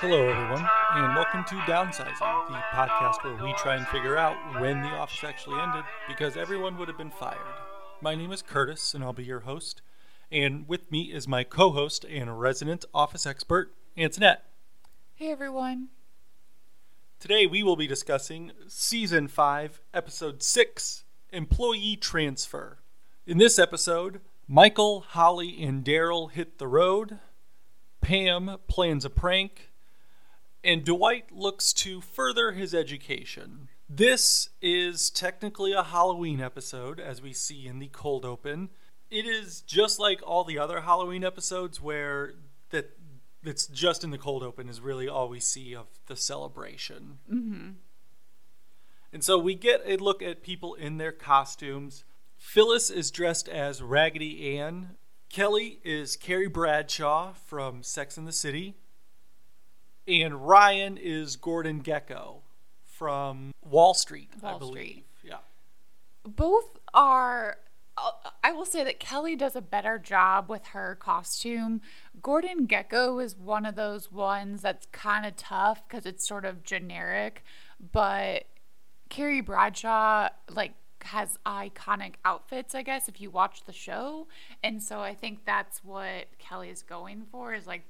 Hello, everyone, and welcome to Downsizing, the podcast where we try and figure out when The Office actually ended because everyone would have been fired. My name is Curtis, and I'll be your host. And with me is my co host and resident Office expert, Antoinette. Hey everyone. Today we will be discussing Season 5, Episode 6 Employee Transfer. In this episode, Michael, Holly, and Darryl hit the road. Pam plans a prank. And Dwight looks to further his education. This is technically a Halloween episode, as we see in the cold open. It is just like all the other Halloween episodes where that that's just in the cold open is really all we see of the celebration. Mm-hmm. And so we get a look at people in their costumes. Phyllis is dressed as Raggedy Ann. Kelly is Carrie Bradshaw from Sex and the City. And Ryan is Gordon Gekko from Wall Street, I believe. Street. Yeah. Both are. uh, I will say that Kelly does a better job with her costume. Gordon Gekko is one of those ones that's kind of tough because it's sort of generic, but Carrie Bradshaw like has iconic outfits, I guess, if you watch the show. And so I think that's what Kelly is going for is like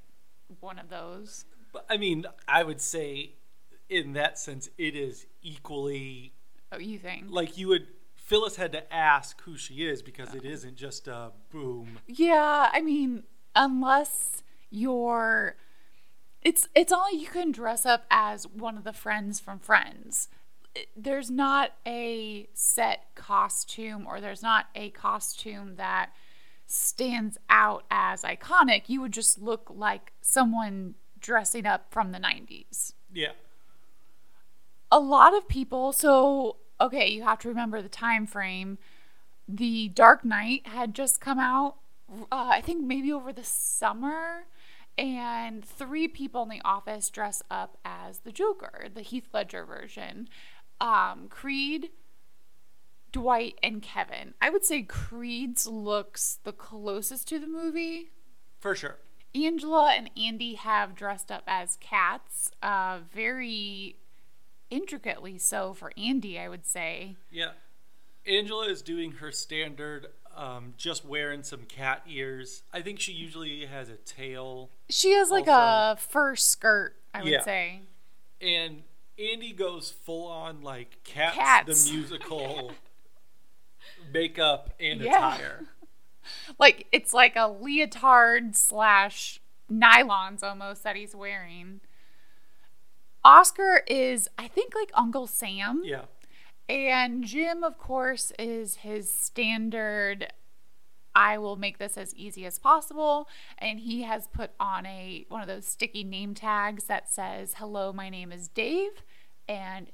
one of those. But I mean, I would say in that sense, it is equally Oh, you think? like you would. Phyllis had to ask who she is because it isn't just a boom. Yeah, I mean, unless you're it's it's only you can dress up as one of the friends from Friends. There's not a set costume or there's not a costume that stands out as iconic. You would just look like someone dressing up from the 90s. Yeah. a lot of people so okay you have to remember the time frame the dark knight had just come out uh, i think maybe over the summer and three people in the office dress up as the joker the heath ledger version um, creed dwight and kevin i would say creed's looks the closest to the movie For sure. Angela and Andy have dressed up as cats, uh, very intricately so for Andy, I would say. Yeah. Angela is doing her standard, um, just wearing some cat ears. I think she usually has a tail. She has like Also- a fur skirt, I would Yeah. say. And Andy goes full on like Cats, Cats. the musical makeup and Yeah. attire. Like it's like a leotard slash nylons almost that he's wearing. Oscar is, I think, like Uncle Sam. Yeah. And Jim, of course, is his standard. I will make this as easy as possible. And he has put on a one of those sticky name tags that says, Hello, my name is Dave. And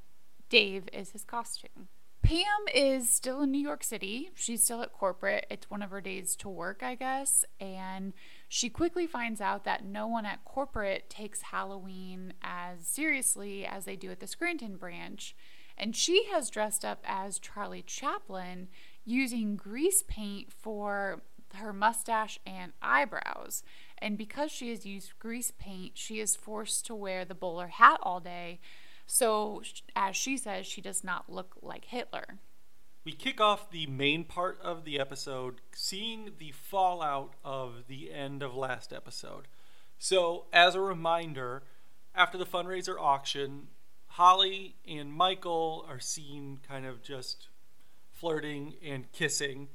Dave is his costume. Pam is still in New York City. She's still at corporate. It's one of her days to work, I guess. And she quickly finds out that no one at corporate takes Halloween as seriously as they do at the Scranton branch. And she has dressed up as Charlie Chaplin using grease paint for her mustache and eyebrows. And because she has used grease paint, she is forced to wear the bowler hat all day. So, as she says, she does not look like Hitler. We kick off the main part of the episode seeing the fallout of the end of last episode. So, as a reminder, after the fundraiser auction, Holly and Michael are seen kind of just flirting and kissing.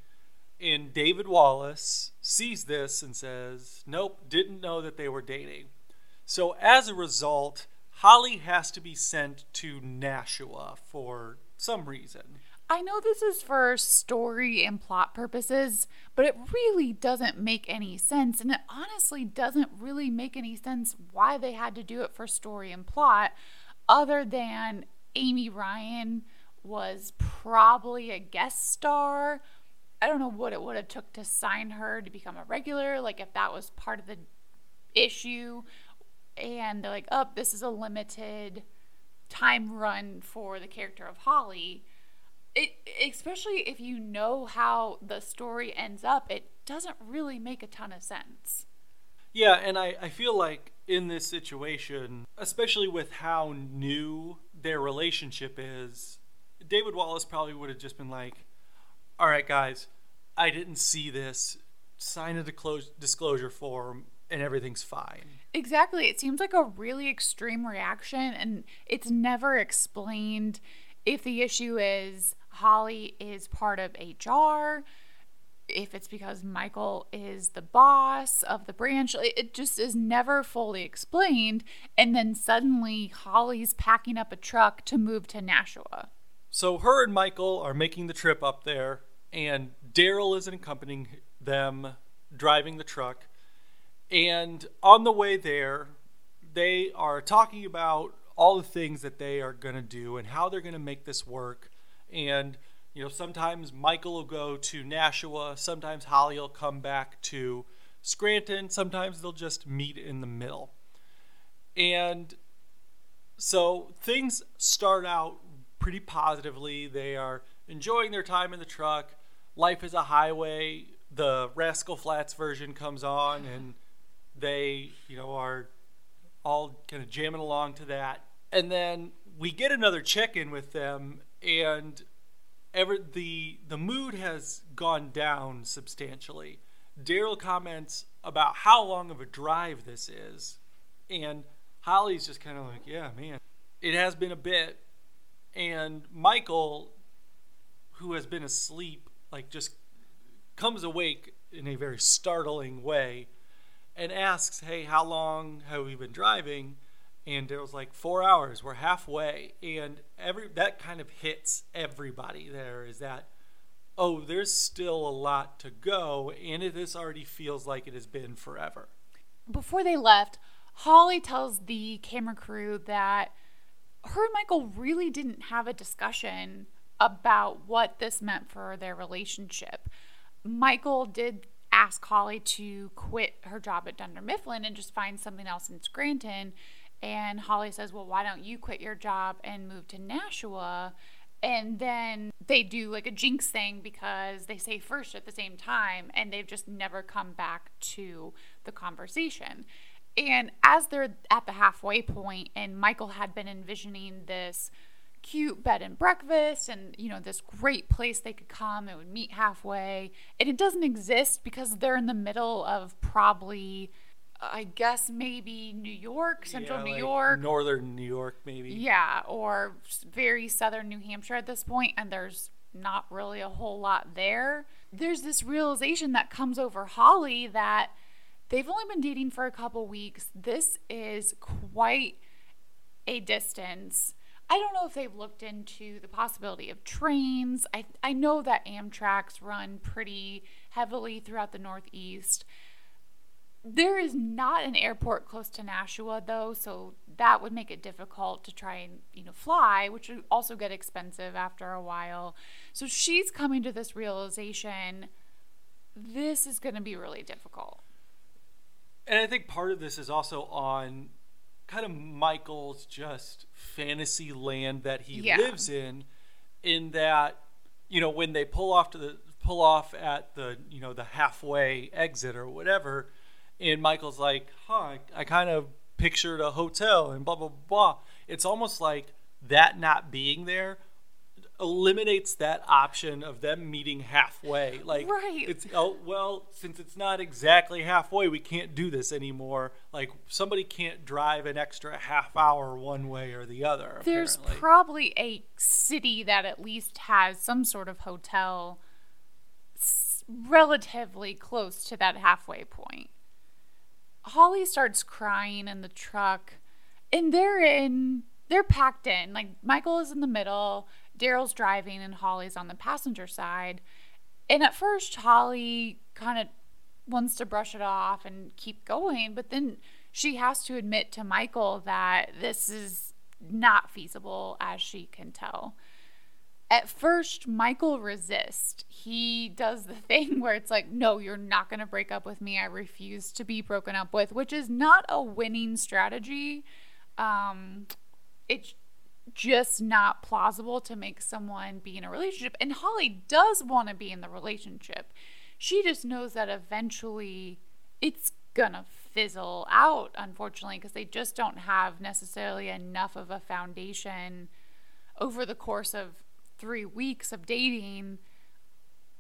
And David Wallace sees this and says, Nope, didn't know that they were dating. So, as a result, Holly has to be sent to Nashua for some reason. I know this is for story and plot purposes, but it really doesn't make any sense. And it honestly doesn't really make any sense why they had to do it for story and plot, other than Amy Ryan was probably a guest star. I don't know what it would have took to sign her to become a regular, like if that was part of the issue. And they're like, oh, this is a limited time run for the character of Holly it especially if you know how the story ends up, it doesn't really make a ton of sense. Yeah, and I, I feel like in this situation, especially with how new their relationship is, David Wallace probably would have just been like, all right, guys, I didn't see this. Sign a disclosure form and everything's fine. Exactly. It seems like a really extreme reaction, and it's never explained if the issue is Holly is part of HR, if it's because Michael is the boss of the branch. It just is never fully explained. And then suddenly Holly's packing up a truck to move to Nashua. So her and Michael are making the trip up there, and Darryl is accompanying them driving the truck. And on the way there, they are talking about all the things that they are going to do and how they're going to make this work. And, you know, sometimes Michael will go to Nashua, sometimes Holly will come back to Scranton, sometimes they'll just meet in the middle. And so things start out pretty positively. They are enjoying their time in the truck. Life is a highway. The Rascal Flatts version comes on, and they, you know, are all kind of jamming along to that. And then we get another check in with them, and ever the the mood has gone down substantially. Darryl comments about how long of a drive this is, and Holly's just kind of like, "Yeah, man, it has been a bit." And Michael, who has been asleep, like just comes awake in a very startling way and asks, "Hey, how long have we been driving?" And Darryl's like, four hours. We're halfway." And every that kind of hits everybody. There is that, oh, there's still a lot to go, and this already feels like it has been forever. Before they left, Holly tells the camera crew that her and Michael really didn't have a discussion about what this meant for their relationship. Michael did ask Holly to quit her job at Dunder Mifflin and just find something else in Scranton. And Holly says, Well, why don't you quit your job and move to Nashua? And then they do like a jinx thing because they say first at the same time and they've just never come back to the conversation. And as they're at the halfway point, and Michael had been envisioning this cute bed and breakfast and you know this great place they could come and would meet halfway. And it doesn't exist because they're in the middle of probably i guess maybe new york central yeah, new like york. northern new york maybe. Yeah or very southern new hampshire at this point and there's not really a whole lot there. There's this realization that comes over holly that they've only been dating for a couple weeks. This is quite a distance I don't know if they've looked into the possibility of trains. I, I know that Amtrak's run pretty heavily throughout the Northeast. There is not an airport close to Nashua though, so that would make it difficult to try and, you know, fly, which would also get expensive after a while. So she's coming to this realization this is going to be really difficult. And I think part of this is also on kind of Michael's just fantasy land that he yeah. lives in, in that you know when they pull off to the pull off at the you know the halfway exit or whatever, and Michael's like, huh, I, I kind of pictured a hotel and blah blah blah. It's almost like that not being there eliminates that option of them meeting halfway. Like, right. it's oh well, since it's not exactly halfway, we can't do this anymore. Like, somebody can't drive an extra half hour one way or the other. There's apparently. probably a city that at least has some sort of hotel relatively close to that halfway point. Holly starts crying in the truck, and they're in. They're packed in. Like Michael is in the middle. Darryl's driving and Holly's on the passenger side. And at first, Holly kind of wants to brush it off and keep going, but then she has to admit to Michael that this is not feasible, as she can tell. At first, Michael resists. He does the thing where it's like, no, you're not going to break up with me. I refuse to be broken up with, which is not a winning strategy. Um, it just not plausible to make someone be in a relationship. And Holly does want to be in the relationship. She just knows that eventually it's gonna fizzle out, unfortunately, because they just don't have necessarily enough of a foundation over the course of three weeks of dating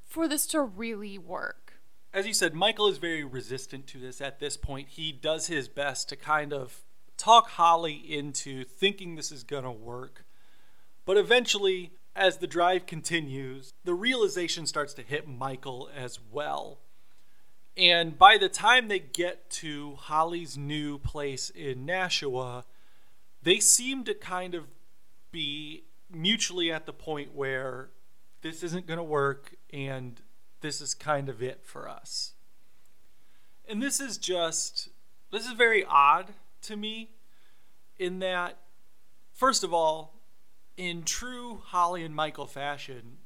for this to really work. As you said, Michael is very resistant to this at this point. He does his best to kind of talk Holly into thinking this is going to work. But eventually, as the drive continues, the realization starts to hit Michael as well. And by the time they get to Holly's new place in Nashua, they seem to kind of be mutually at the point where this isn't going to work and this is kind of it for us. And this is just, this is very odd to me in that, first of all, in true Holly and Michael fashion,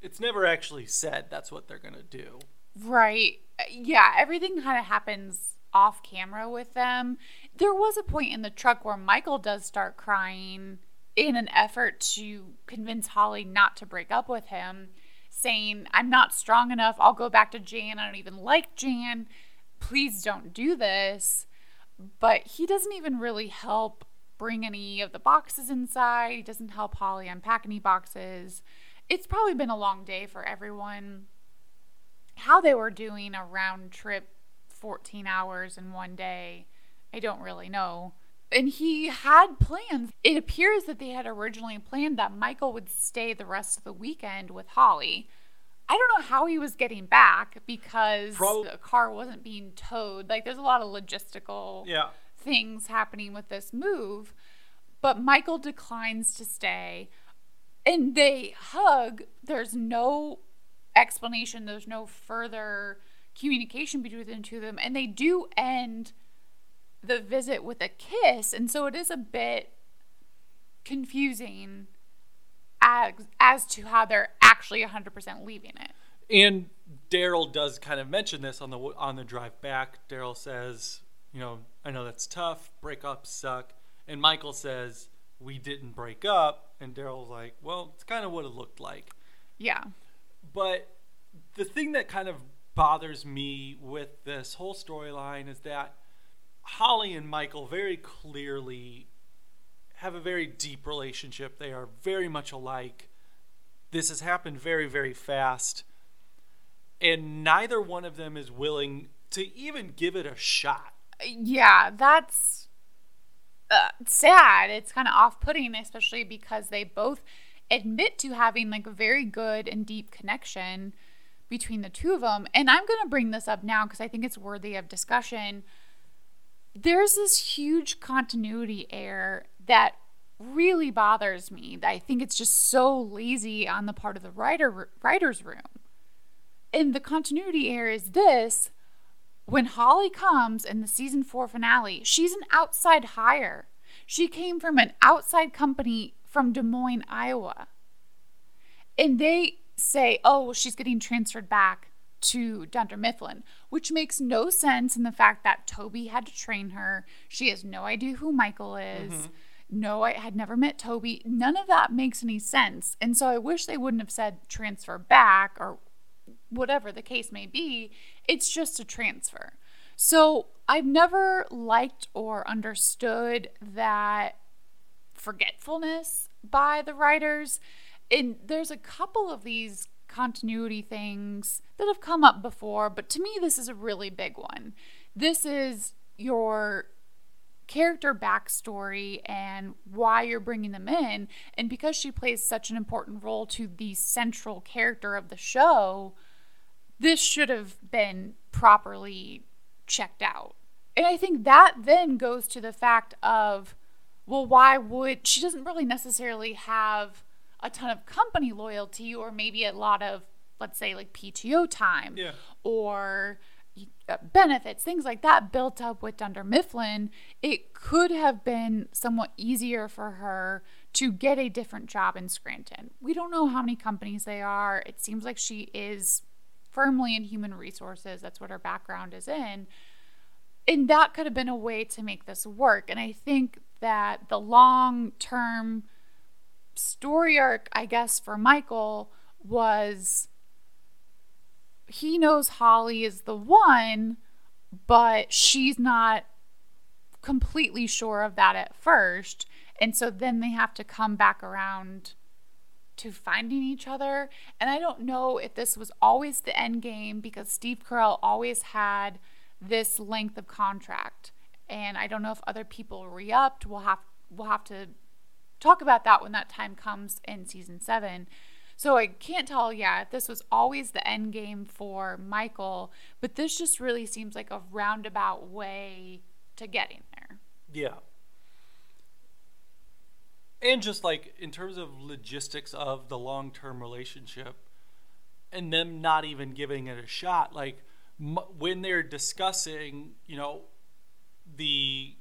it's never actually said that's what they're going to do. Right. Yeah, everything kind of happens off camera with them. There was a point in the truck where Michael does start crying in an effort to convince Holly not to break up with him, saying, I'm not strong enough. I'll go back to Jan. I don't even like Jan. Please don't do this. But he doesn't even really help bring any of the boxes inside. He doesn't help Holly unpack any boxes. It's probably been a long day for everyone. How they were doing a round trip 14 hours in one day, I don't really know. And he had plans. It appears that they had originally planned that Michael would stay the rest of the weekend with Holly. I don't know how he was getting back because Pro- the car wasn't being towed. Like, there's a lot of logistical yeah. things happening with this move. But Michael declines to stay. And they hug. There's no explanation, there's no further communication between the two of them. And they do end the visit with a kiss. And so it is a bit confusing as, as to how they're actually 100% leaving it. And Darryl does kind of mention this on the on the drive back. Darryl says, you know, I know that's tough. Breakups suck. And Michael says, we didn't break up. And Darryl's like, well, it's kind of what it looked like. Yeah. But the thing that kind of bothers me with this whole storyline is that Holly and Michael very clearly have a very deep relationship. They are very much alike. This has happened very, very fast. And neither one of them is willing to even give it a shot. Yeah, that's uh, sad. It's kind of off putting, especially because they both admit to having like a very good and deep connection between the two of them. And I'm going to bring this up now because I think it's worthy of discussion. There's this huge continuity error that really bothers me. I think it's just so lazy on the part of the writer writer's room. And the continuity error is this when Holly comes in the season 4 finale, she's an outside hire. She came from an outside company from Des Moines, Iowa. And they say, oh, she's getting transferred back to Dunder Mifflin, which makes no sense in the fact that Toby had to train her. She has no idea who Michael is. Mm-hmm. No, I had never met Toby. None of that makes any sense. And so I wish they wouldn't have said transfer back or whatever the case may be. It's just a transfer. So I've never liked or understood that forgetfulness by the writers and there's a couple of these continuity things that have come up before, but to me, this is a really big one. This is your character backstory and why you're bringing them in. And because she plays such an important role to the central character of the show, this should have been properly checked out. And I think that then goes to the fact of, well, why would she doesn't really necessarily have a ton of company loyalty or maybe a lot of let's say like PTO time yeah. or Uh, benefits, things like that built up with Dunder Mifflin, it could have been somewhat easier for her to get a different job in Scranton. We don't know how many companies they are. It seems like she is firmly in human resources. That's what her background is in. And that could have been a way to make this work. And I think that the long term story arc, I guess, for Michael was he knows Holly is the one, but she's not completely sure of that at first. And so then they have to come back around to finding each other. And I don't know if this was always the end game because Steve Carell always had this length of contract. And I don't know if other people re-upped. We'll have we'll have to talk about that when that time comes in season seven. So I can't tell, yeah, if this was always the end game for Michael, but this just really seems like a roundabout way to getting there. Yeah. And just like in terms of logistics of the long term relationship and them not even giving it a shot, like m- when they're discussing, you know, the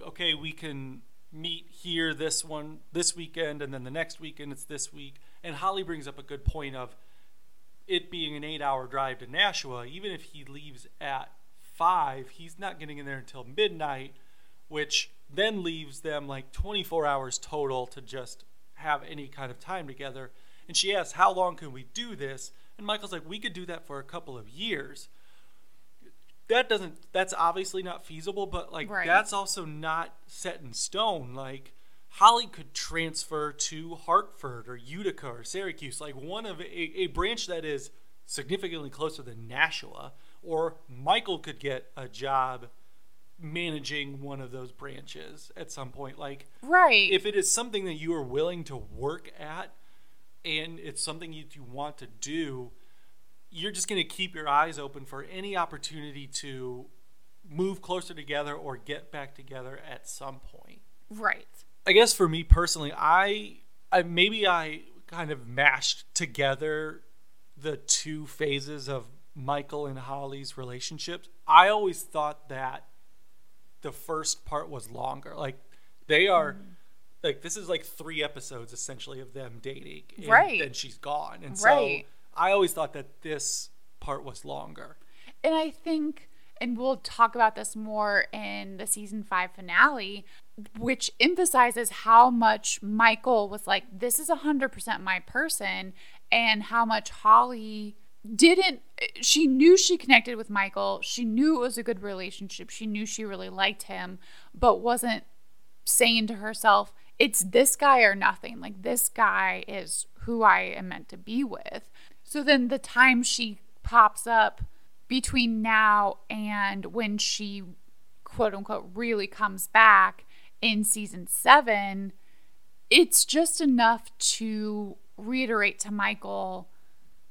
okay, we can meet here this one this weekend and then the next weekend it's this week and holly brings up a good point of it being an eight hour drive to nashua even if he leaves at five he's not getting in there until midnight which then leaves them like 24 hours total to just have any kind of time together. And she asks how long can we do this? And michael's like we could do that for a couple of years. That doesn't that's obviously not feasible but like Right. that's also not set in stone. Like holly could transfer to hartford or utica or syracuse like one of a, a branch that is significantly closer than nashua or michael could get a job managing one of those branches at some point like Right. if it is something that you are willing to work at and it's something you, you want to do, you're just going to keep your eyes open for any opportunity to move closer together or get back together at some point. right. I guess for me personally, I, I maybe I kind of mashed together the two phases of Michael and Holly's relationships. I always thought that the first part was longer. Like they are mm. like this is like three episodes essentially of them dating. And Right. then she's gone. And Right. so I always thought that this part was longer. And I think, and we'll talk about this more in the season five finale, which emphasizes how much Michael was like, this is 100% my person, and how much Holly didn't. She knew she connected with Michael. She knew it was a good relationship. She knew she really liked him, but wasn't saying to herself, it's this guy or nothing. Like, this guy is who I am meant to be with. So then the time she pops up between now and when she quote unquote really comes back in season seven, it's just enough to reiterate to Michael,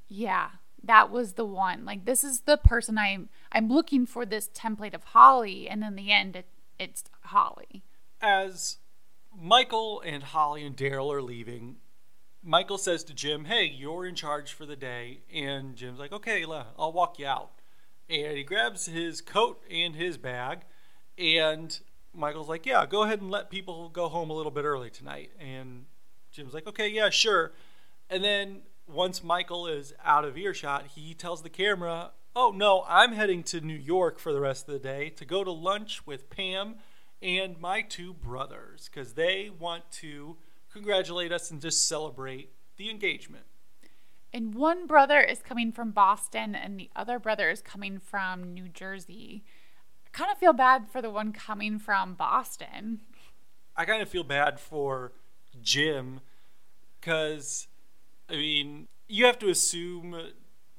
yeah, that was the one. Like this is the person I'm I'm looking for this template of Holly, and in the end it, it's Holly. as Michael and Holly and Darryl are leaving, Michael says to Jim, "Hey, you're in charge for the day." And Jim's like, "Okay, I'll walk you out." And he grabs his coat and his bag, and Michael's like, "Yeah, go ahead and let people go home a little bit early tonight." And Jim's like, "Okay, yeah, sure." And then once Michael is out of earshot, he tells the camera, "Oh no, I'm heading to New York for the rest of the day to go to lunch with Pam and my two brothers because they want to congratulate us and just celebrate the engagement." And one brother is coming from Boston, and the other brother is coming from New Jersey. I kind of feel bad for the one coming from Boston. I kind of feel bad for Jim because, I mean, you have to assume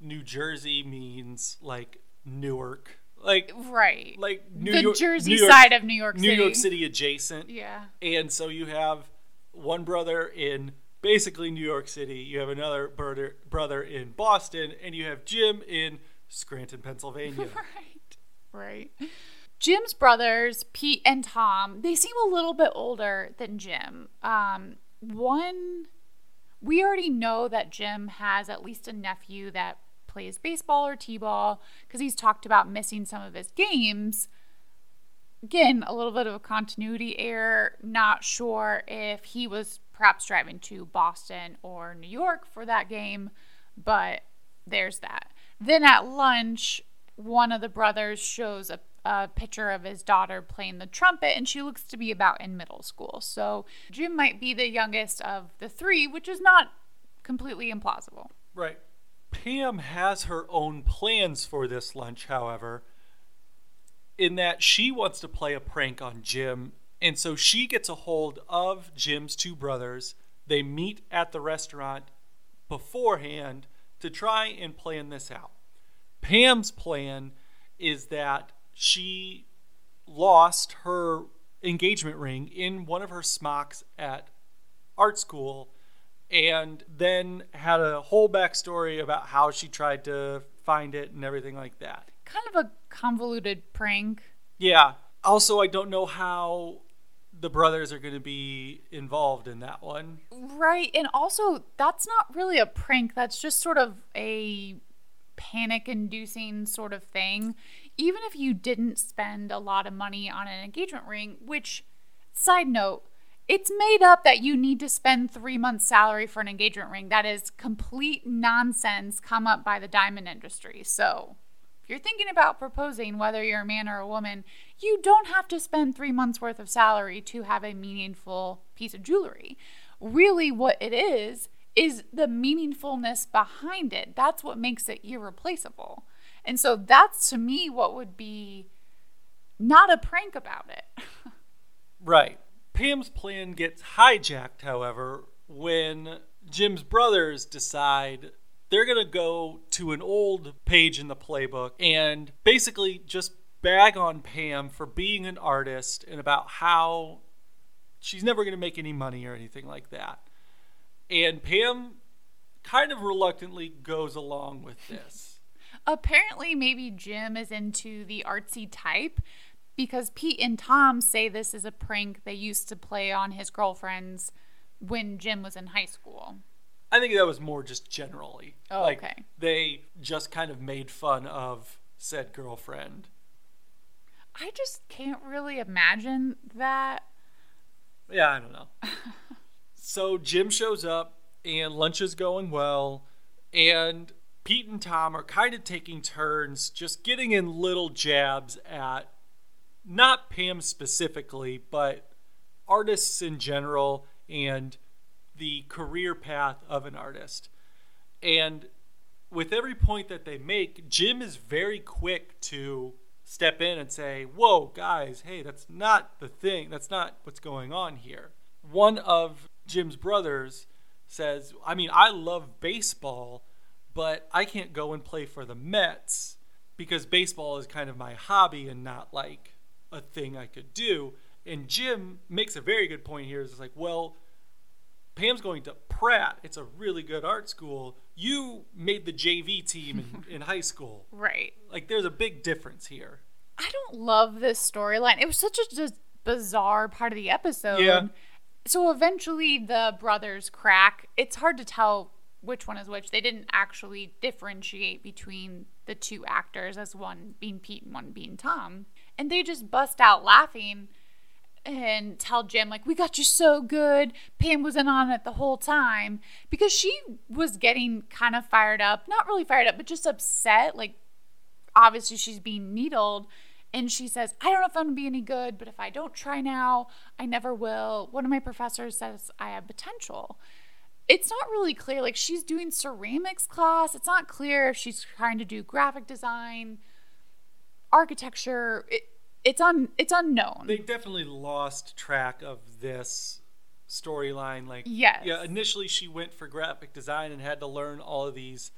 New Jersey means like Newark, like Right. like New the York, Jersey New York- side of New York City. New York City adjacent, Yeah. and so you have one brother in basically New York City, you have another brother brother in Boston, and you have Jim in Scranton, Pennsylvania. Right. Right. Jim's brothers, Pete and Tom, they seem a little bit older than Jim. Um, one, we already know that Jim has at least a nephew that plays baseball or t ball because he's talked about missing some of his games. Again, a little bit of a continuity error. Not sure if he was perhaps driving to Boston or New York for that game, but there's that. Then at lunch, one of the brothers shows a, a picture of his daughter playing the trumpet, and she looks to be about in middle school. So Jim might be the youngest of the three, which is not completely implausible. Right. Pam has her own plans for this lunch, however. in that she wants to play a prank on Jim. And so she gets a hold of Jim's two brothers. They meet at the restaurant beforehand to try and plan this out. Pam's plan is that she lost her engagement ring in one of her smocks at art school and then had a whole backstory about how she tried to find it and everything like that. Kind of a convoluted prank. Yeah. Also, I don't know how the brothers are going to be involved in that one. Right. And also, that's not really a prank. That's just sort of a panic inducing sort of thing. Even if you didn't spend a lot of money on an engagement ring, which, side note, it's made up that you need to spend three months' salary for an engagement ring. That is complete nonsense come up by the diamond industry. So, if you're thinking about proposing, whether you're a man or a woman, you don't have to spend three months' worth of salary to have a meaningful piece of jewelry. Really, what it is, is the meaningfulness behind it. That's what makes it irreplaceable. And so, that's to me what would be not a prank about it. right. Pam's plan gets hijacked, however, when Jim's brothers decide they're going to go to an old page in the playbook and basically just bag on Pam for being an artist and about how she's never going to make any money or anything like that. And Pam kind of reluctantly goes along with this. Apparently, maybe Jim is into the artsy type because Pete and Tom say this is a prank they used to play on his girlfriends when Jim was in high school. I think that was more just generally. Oh, like, okay. They just kind of made fun of said girlfriend. I just can't really imagine that. Yeah, I don't know. so Jim shows up and lunch is going well and Pete and Tom are kind of taking turns just getting in little jabs at not Pam specifically, but artists in general and the career path of an artist. And with every point that they make, Jim is very quick to step in and say, Whoa, guys, hey, that's not the thing. That's not what's going on here. One of Jim's brothers says, I mean, I love baseball, but I can't go and play for the Mets because baseball is kind of my hobby and not like a thing I could do. And Jim makes a very good point here. It's like, well, Pam's going to Pratt. It's a really good art school. You made the JV team in, in high school. Right. Like, there's a big difference here. I don't love this storyline. It was such a just bizarre part of the episode. Yeah. So eventually the brothers crack. It's hard to tell which one is which. They didn't actually differentiate between the two actors as one being Pete and one being Tom. And they just bust out laughing and tell Jim, like, we got you so good. Pam was in on it the whole time because she was getting kind of fired up. Not really fired up, but just upset. Like, obviously, she's being needled. And she says, I don't know if I'm going to be any good, but if I don't try now, I never will. One of my professors says I have potential. It's not really clear. Like, she's doing ceramics class. It's not clear if she's trying to do graphic design, architecture. It, it's un it's unknown. They definitely lost track of this storyline. Like, Yes. yeah, initially she went for graphic design and had to learn all of these,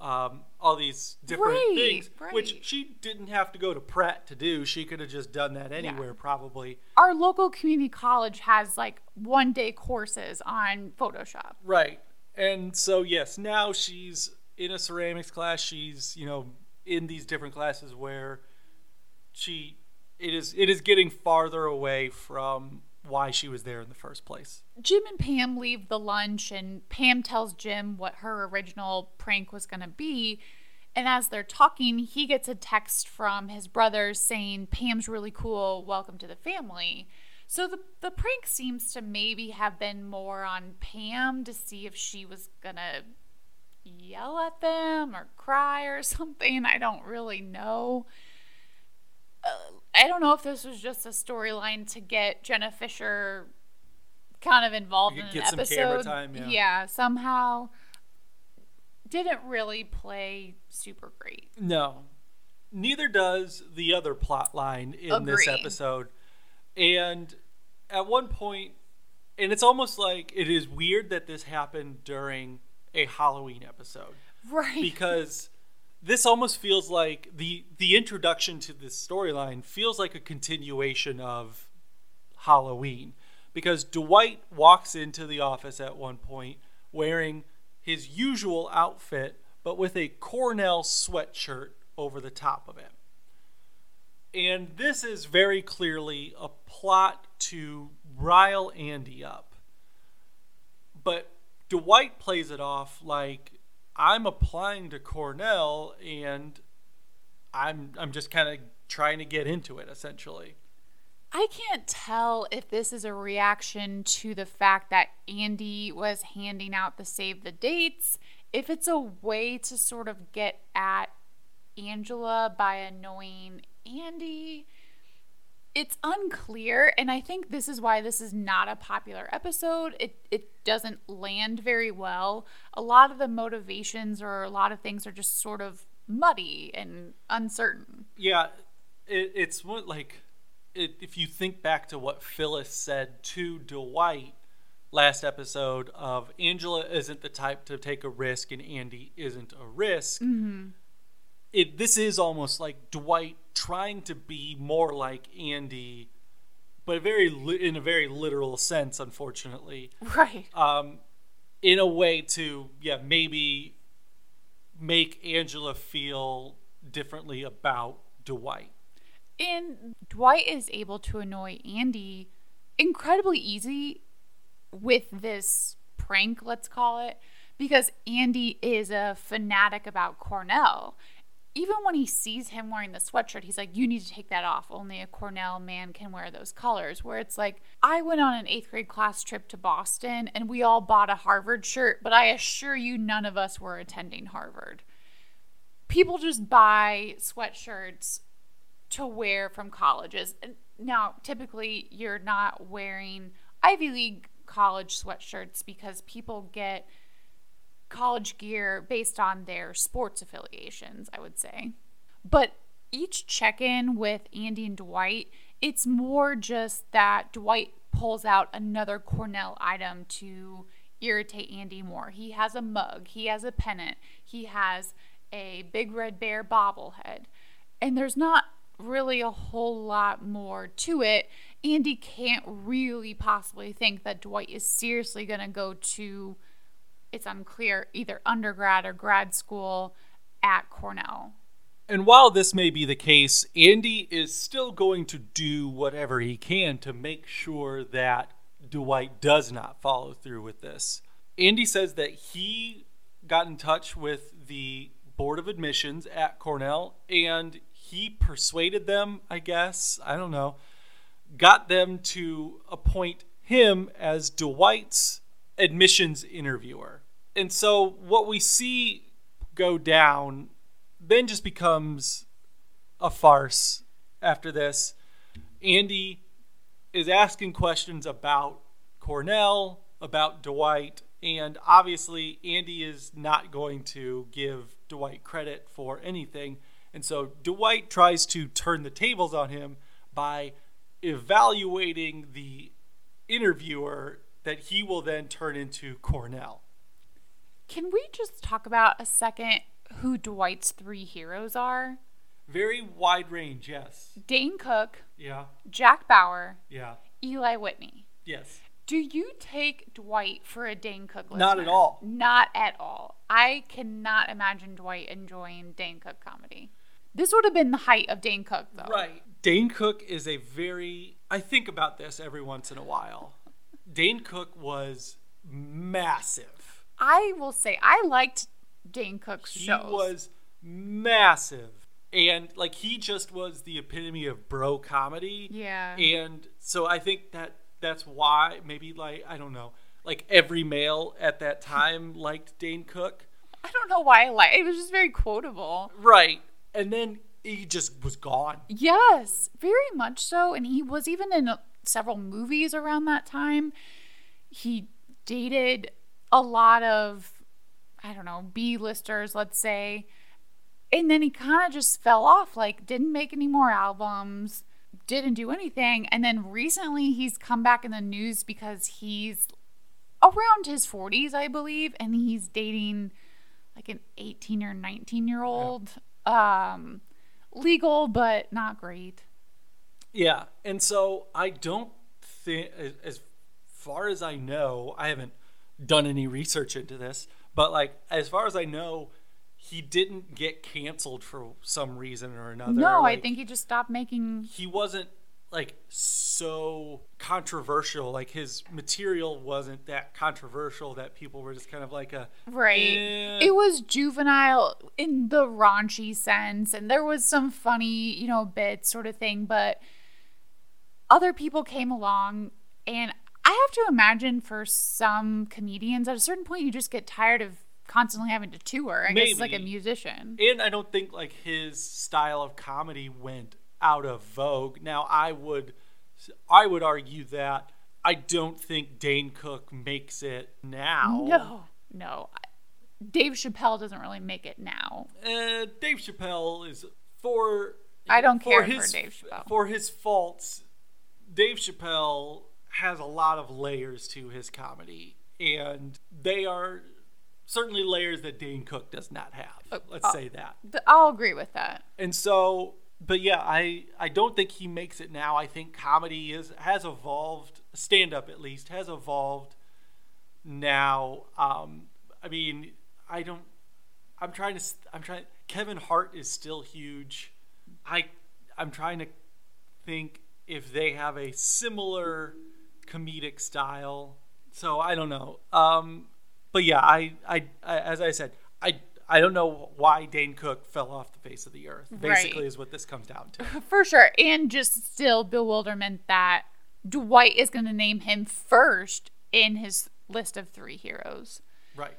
um, all these different Right, things, right. which she didn't have to go to Pratt to do. She could have just done that anywhere, probably. Our local community college has like one day courses on Photoshop. Right. And so yes, now she's in a ceramics class. She's, you know, in these different classes where she it is it is getting farther away from why she was there in the first place. Jim and Pam leave the lunch, and Pam tells Jim what her original prank was going to be. And as they're talking, he gets a text from his brother saying, Pam's really cool. Welcome to the family. So the, the prank seems to maybe have been more on Pam to see if she was going to yell at them or cry or something. I don't really know. Uh, I don't know if this was just a storyline to get Jenna Fischer kind of involved in an some episode. camera time, yeah. somehow didn't really play super great. No. neither does the other plot line in this episode. And at one point, and it's almost like it is weird that this happened during a Halloween episode Right. because this almost feels like the the introduction to this storyline feels like a continuation of Halloween because Dwight walks into the office at one point wearing his usual outfit but with a Cornell sweatshirt over the top of it. And this is very clearly a plot to rile Andy up. But Dwight plays it off like I'm applying to Cornell and I'm I'm just kind of trying to get into it essentially. I can't tell if this is a reaction to the fact that Andy was handing out the save the dates, if it's a way to sort of get at Angela by annoying Andy. It's unclear, and I think this is why this is not a popular episode. It it doesn't land very well. A lot of the motivations or a lot of things are just sort of muddy and uncertain. Yeah, it, it's what like it, if you think back to what Phyllis said to Dwight last episode of Angela isn't the type to take a risk and Andy isn't a risk. Mm-hmm. It this is almost like Dwight trying to be more like Andy, but very li- in a very literal sense, unfortunately. Right. um, in a way to yeah maybe make Angela feel differently about Dwight. And Dwight is able to annoy Andy incredibly easy with this prank, let's call it, because Andy is a fanatic about Cornell. Even when he sees him wearing the sweatshirt, he's like, You need to take that off. Only a Cornell man can wear those colors. Where it's like, I went on an eighth grade class trip to Boston and we all bought a Harvard shirt, but I assure you, none of us were attending Harvard. People just buy sweatshirts to wear from colleges. Now, typically, you're not wearing Ivy League college sweatshirts because people get college gear based on their sports affiliations, I would say. But each check in with Andy and Dwight, it's more just that Dwight pulls out another Cornell item to irritate Andy more. He has a mug, he has a pennant, he has a big red bear bobblehead. And there's not really a whole lot more to it. Andy can't really possibly think that Dwight is seriously going to go to, it's unclear, either undergrad or grad school at Cornell. And while this may be the case, Andy is still going to do whatever he can to make sure that Dwight does not follow through with this. Andy says that he got in touch with the Board of Admissions at Cornell and he persuaded them, I guess, I don't know, got them to appoint him as Dwight's admissions interviewer. And so what we see go down then just becomes a farce after this. Andy is asking questions about Cornell, about Dwight, and obviously Andy is not going to give Dwight credit for anything. And so Dwight tries to turn the tables on him by evaluating the interviewer that he will then turn into Cornell. Can we just talk about a second who Dwight's three heroes are? Very wide range, yes. Dane Cook, Yeah, Jack Bauer, yeah, Eli Whitney. yes. Do you take Dwight for a Dane Cook listener? Not at all. Not at all. I cannot imagine Dwight enjoying Dane Cook comedy. This would have been the height of Dane Cook, though. Right. Dane Cook is a very. I think about this every once in a while. Dane Cook was massive. I will say I liked Dane Cook's He shows. He was massive. And like he just was the epitome of bro comedy. Yeah. And so I think that that's why maybe like I don't know, like every male at that time liked Dane Cook. I don't know why I like it was just very quotable. Right. And then he just was gone. Yes, very much so. And he was even in uh, several movies around that time. He dated a lot of, I don't know, B listers, let's say. And then he kind of just fell off, like, didn't make any more albums, didn't do anything. And then recently he's come back in the news because he's around his 40s, I believe, and he's dating like an 18 or 19 year old. Um, legal, but not great. Yeah, and so I don't think, as far as I know, I haven't done any research into this, but like as far as I know, he didn't get canceled for some reason or another. No, I think he just stopped making. he wasn't like so controversial. Like his material wasn't that controversial that people were just kind of like a Right. eh. It was juvenile in the raunchy sense, and there was some funny, you know, bits sort of thing, but other people came along, and I have to imagine for some comedians, at a certain point, you just get tired of constantly having to tour. I guess like a musician. and I don't think like his style of comedy went out of vogue. Now I would I would argue that I don't think Dane Cook makes it now. No, no. Dave Chappelle doesn't really make it now. Uh, Dave Chappelle is for I don't care for Dave Chappelle. For his faults, Dave Chappelle has a lot of layers to his comedy, and they are certainly layers that Dane Cook does not have. Let's uh, say that. I'll agree with that. And so, but yeah, I I don't think he makes it now. I think comedy is has evolved. Stand up at least has evolved now. Um, I mean, I don't. I'm trying to. I'm trying. Kevin Hart is still huge. I I'm trying to think if they have a similar comedic style. So I don't know. Um, but yeah, I, I, I as I said, I I don't know why Dane Cook fell off the face of the earth. Basically, Right. is what this comes down to. For sure. And just still bewilderment that Dwight is going to name him first in his list of three heroes. right.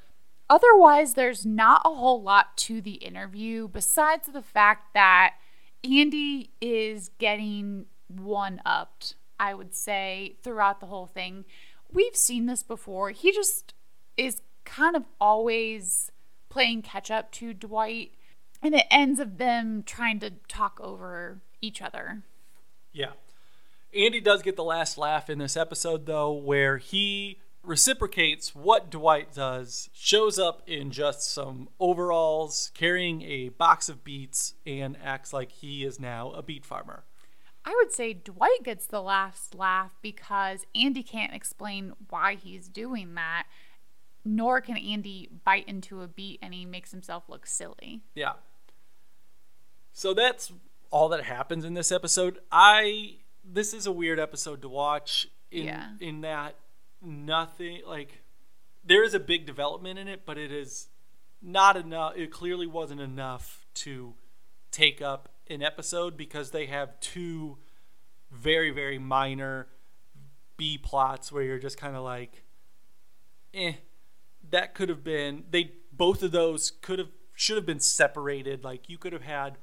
Otherwise, there's not a whole lot to the interview besides the fact that Andy is getting one upped, I would say, throughout the whole thing. We've seen this before. He just is kind of always playing catch up to Dwight, and it ends of them trying to talk over each other. Yeah. Andy does get the last laugh in this episode, though, where he reciprocates what Dwight does, shows up in just some overalls, carrying a box of beets, and acts like he is now a beet farmer. I would say Dwight gets the last laugh because Andy can't explain why he's doing that, nor can Andy bite into a beet and he makes himself look silly. Yeah. So that's all that happens in this episode. I this is a weird episode to watch in Yeah. in that nothing like there is a big development in it, but it is not enough it clearly wasn't enough to take up an episode because they have two very very minor B plots where you're just kind of like eh that could have been they both of those could have should have been separated like you could have had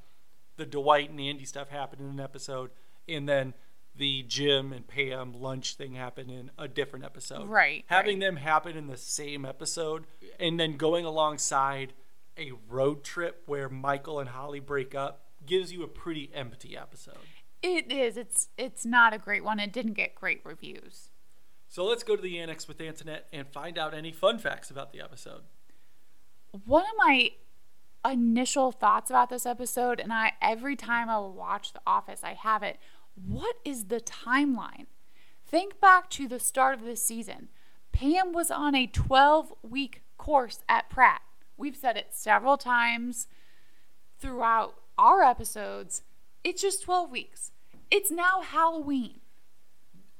the Dwight and Andy stuff happen in an episode and then the Jim and Pam lunch thing happen in a different episode. Right, Having right. them happen in the same episode and then going alongside a road trip where Michael and Holly break up gives you a pretty empty episode. It is. It's it's not a great one. It didn't get great reviews. So let's go to the annex with Antoinette and find out any fun facts about the episode. One of my initial thoughts about this episode, and I every time I watch The Office, I have it. What is the timeline? Think back to the start of this season. Pam was on a 12 week course at Pratt. We've said it several times throughout our episodes. It's just 12 weeks. It's now Halloween.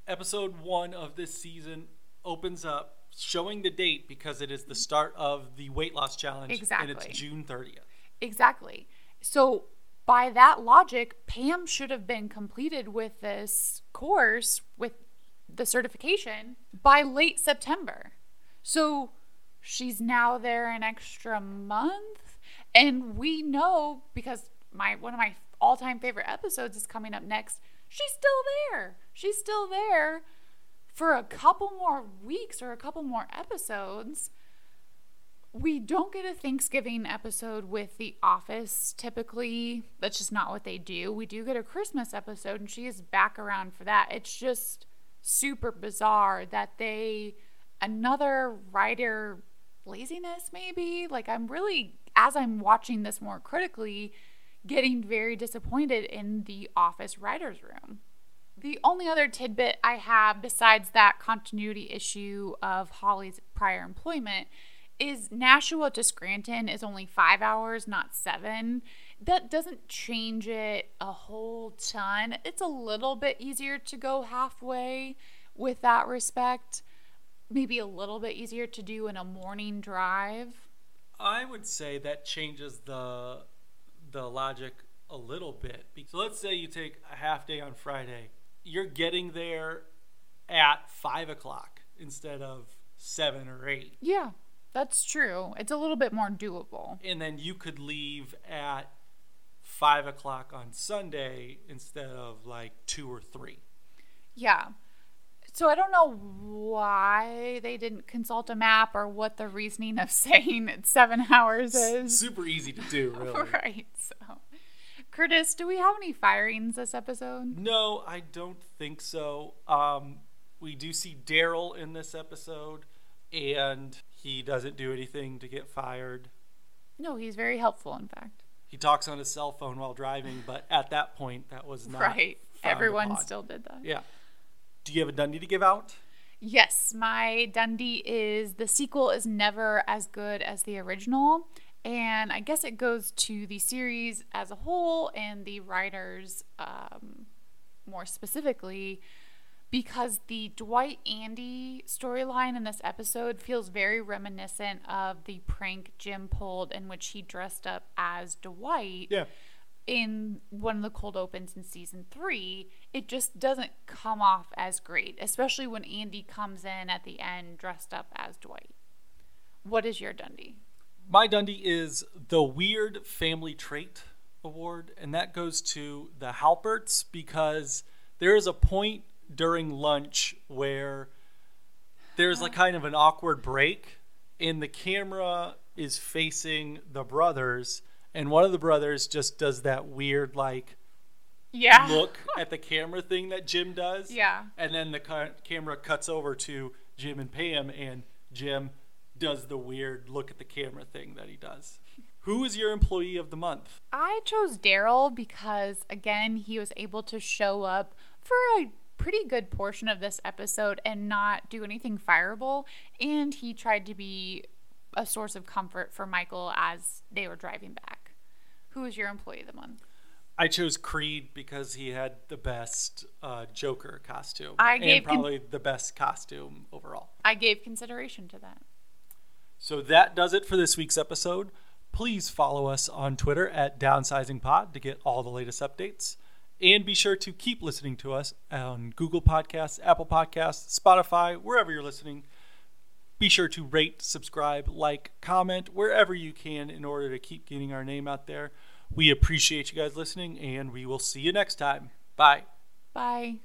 episode one of this season opens up showing the date because it is the start of the weight loss challenge and it's june 30th Exactly. So, by that logic, Pam should have been completed with this course, with the certification, by late September. So, she's now there an extra month. And we know because my one of my all-time favorite episodes is coming up next. She's still there. She's still there for a couple more weeks or a couple more episodes. We don't get a Thanksgiving episode with The Office typically. That's just not what they do. We do get a Christmas episode, and she is back around for that. It's just super bizarre that they, another writer laziness, maybe. Like, I'm really, as I'm watching this more critically, getting very disappointed in The Office writer's room. The only other tidbit I have besides that continuity issue of Holly's prior employment is Nashua to Scranton is only five hours, not seven. That doesn't change it a whole ton. It's a little bit easier to go halfway with that respect. Maybe a little bit easier to do in a morning drive. I would say that changes the the logic a little bit. So let's say you take a half day on Friday. You're getting there at five o'clock instead of seven or eight. Yeah. That's true. It's a little bit more doable. And then you could leave at five o'clock on Sunday instead of like two or three. Yeah. So I don't know why they didn't consult a map or what the reasoning of saying it's seven hours is. Super easy to do, really. right. So, Curtis, do we have any firings this episode? No, I don't think so. Um, we do see Darryl in this episode, and he doesn't do anything to get fired. No, he's very helpful, in fact. He talks on his cell phone while driving, but at that point, that was not right. Everyone still did that. Yeah. Do you have a Dundie to give out? Yes, my Dundie is the sequel is never as good as the original. And I guess it goes to the series as a whole and the writers um, more specifically because the Dwight Andy storyline in this episode feels very reminiscent of the prank Jim pulled in which he dressed up as Dwight. Yeah. In one of the cold opens in season three, it just doesn't come off as great, especially when Andy comes in at the end dressed up as Dwight. What is your Dundie? My Dundie is the Weird Family Trait Award, and that goes to the Halperts because there is a point during lunch where there's like kind of an awkward break and the camera is facing the brothers and one of the brothers just does that weird like yeah look at the camera thing that Jim does yeah and then the ca- camera cuts over to Jim and Pam and Jim does the weird look at the camera thing that he does who is your employee of the month I chose Darryl because again he was able to show up for a pretty good portion of this episode and not do anything fireable. And he tried to be a source of comfort for Michael as they were driving back. Who is your employee of the month? I chose Creed because he had the best uh, Joker costume. I gave and probably con- the best costume overall. I gave consideration to that. So that does it for this week's episode. Please follow us on Twitter at DownsizingPod to get all the latest updates. And be sure to keep listening to us on Google Podcasts, Apple Podcasts, Spotify, wherever you're listening. Be sure to rate, subscribe, like, comment wherever you can in order to keep getting our name out there. We appreciate you guys listening, and we will see you next time. Bye. Bye.